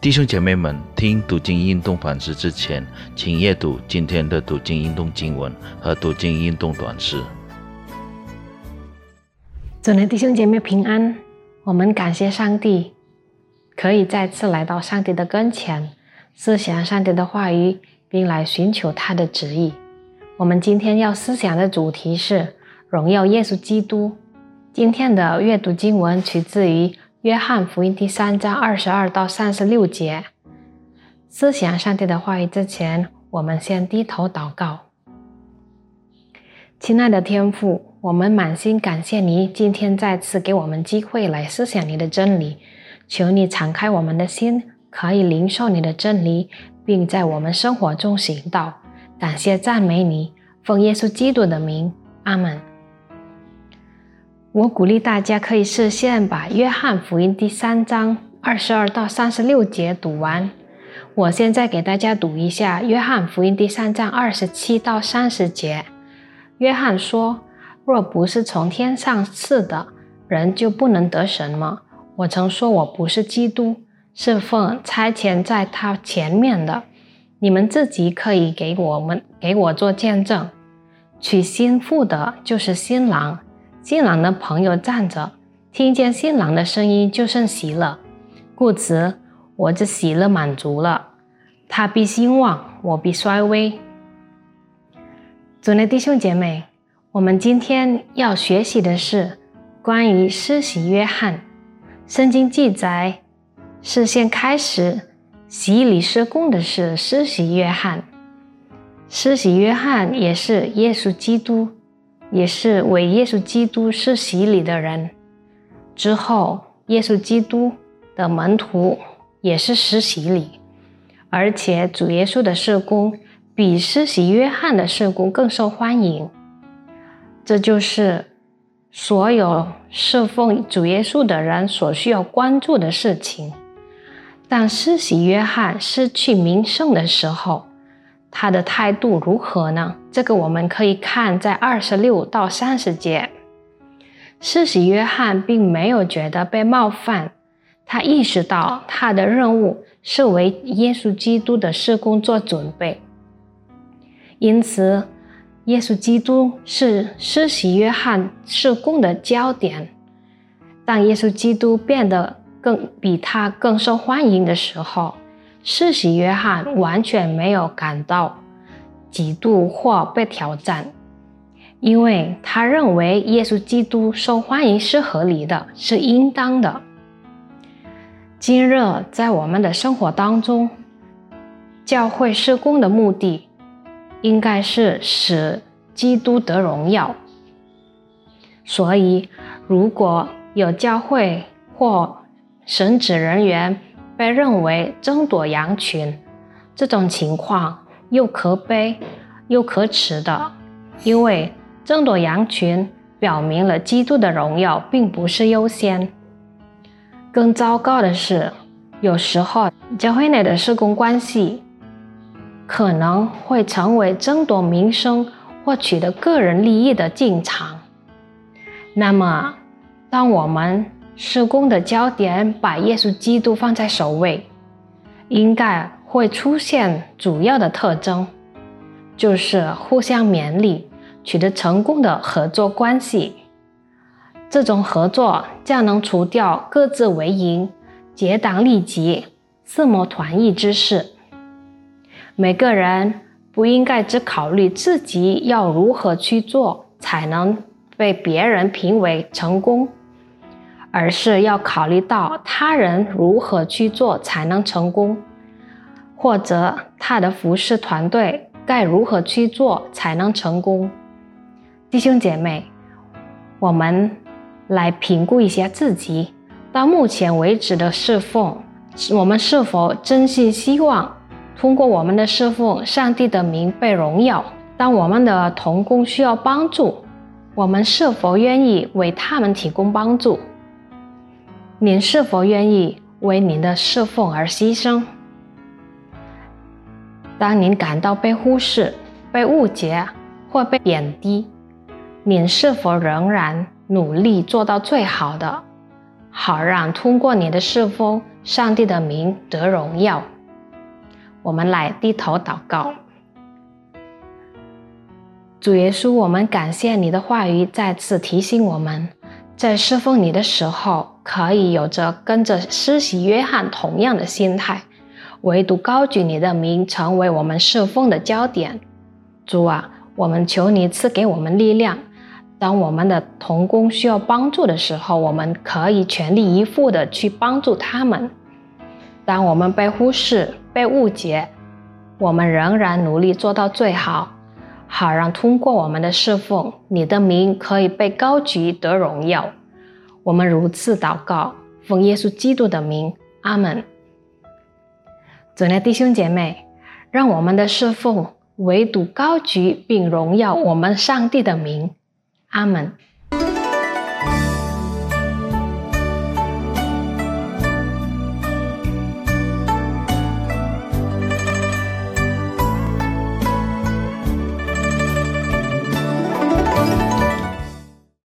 弟兄姐妹们，听读经运动反思之前，请阅读今天的读经运动经文和读经运动短诗。主内弟兄姐妹平安，我们感谢上帝，可以再次来到上帝的跟前，思想上帝的话语，并来寻求他的旨意。我们今天要思想的主题是荣耀耶稣基督。今天的阅读经文取自于约翰福音第三章二十二到三十六节。思想上帝的话语之前，我们先低头祷告。亲爱的天父，我们满心感谢你今天再次给我们机会来思想你的真理。求你敞开我们的心，可以领受你的真理，并在我们生活中行道。感谢赞美你，奉耶稣基督的名，阿门。我鼓励大家可以事先把约翰福音第三章二十二到三十六节读完。我现在给大家读一下约翰福音第三章二十七到三十节。约翰说：“若不是从天上赐的，人就不能得什么。我曾说我不是基督，是奉差遣在他前面的。”你们自己可以给我们给我做见证。娶新妇的就是新郎，新郎的朋友站着，听见新郎的声音就甚喜乐，故此我这喜乐满足了。他必兴旺，我必衰微。主内弟兄姐妹，我们今天要学习的是关于施洗约翰。圣经记载，事先开始。洗礼施工的是施洗约翰，施洗约翰也是耶稣基督，也是为耶稣基督施洗礼的人。之后，耶稣基督的门徒也是施洗礼，而且主耶稣的施工比施洗约翰的施工更受欢迎。这就是所有侍奉主耶稣的人所需要关注的事情。当施洗约翰失去名声的时候，他的态度如何呢？这个我们可以看在二十六到三十节。施洗约翰并没有觉得被冒犯，他意识到他的任务是为耶稣基督的施工做准备，因此耶稣基督是施洗约翰施工的焦点。当耶稣基督变得更比他更受欢迎的时候，世袭约翰完全没有感到嫉妒或被挑战，因为他认为耶稣基督受欢迎是合理的，是应当的。今日在我们的生活当中，教会施工的目的应该是使基督得荣耀。所以，如果有教会或神职人员被认为争夺羊群，这种情况又可悲又可耻的，因为争夺羊群表明了基督的荣耀并不是优先。更糟糕的是，有时候教会内的施工关系可能会成为争夺名声或取得个人利益的进场。那么，当我们施工的焦点把耶稣基督放在首位，应该会出现主要的特征，就是互相勉励，取得成功的合作关系。这种合作将能除掉各自为营、结党利己、自谋团议之事。每个人不应该只考虑自己要如何去做才能被别人评为成功。而是要考虑到他人如何去做才能成功，或者他的服饰团队该如何去做才能成功。弟兄姐妹，我们来评估一下自己到目前为止的侍奉，我们是否真心希望通过我们的侍奉，上帝的名被荣耀？当我们的同工需要帮助，我们是否愿意为他们提供帮助？您是否愿意为您的侍奉而牺牲？当您感到被忽视、被误解或被贬低，您是否仍然努力做到最好的，好让通过你的侍奉，上帝的名得荣耀。我们来低头祷告。主耶稣，我们感谢你的话语再次提醒我们，在侍奉你的时候，可以有着跟着施洗约翰同样的心态，唯独高举你的名成为我们侍奉的焦点。主啊，我们求你赐给我们力量，当我们的同工需要帮助的时候，我们可以全力以赴的去帮助他们；当我们被忽视、被误解，我们仍然努力做到最好。好让通过我们的侍奉，你的名可以被高举得荣耀。我们如此祷告，奉耶稣基督的名，阿门。主内弟兄姐妹，让我们的侍奉唯独高举并荣耀我们上帝的名，阿门。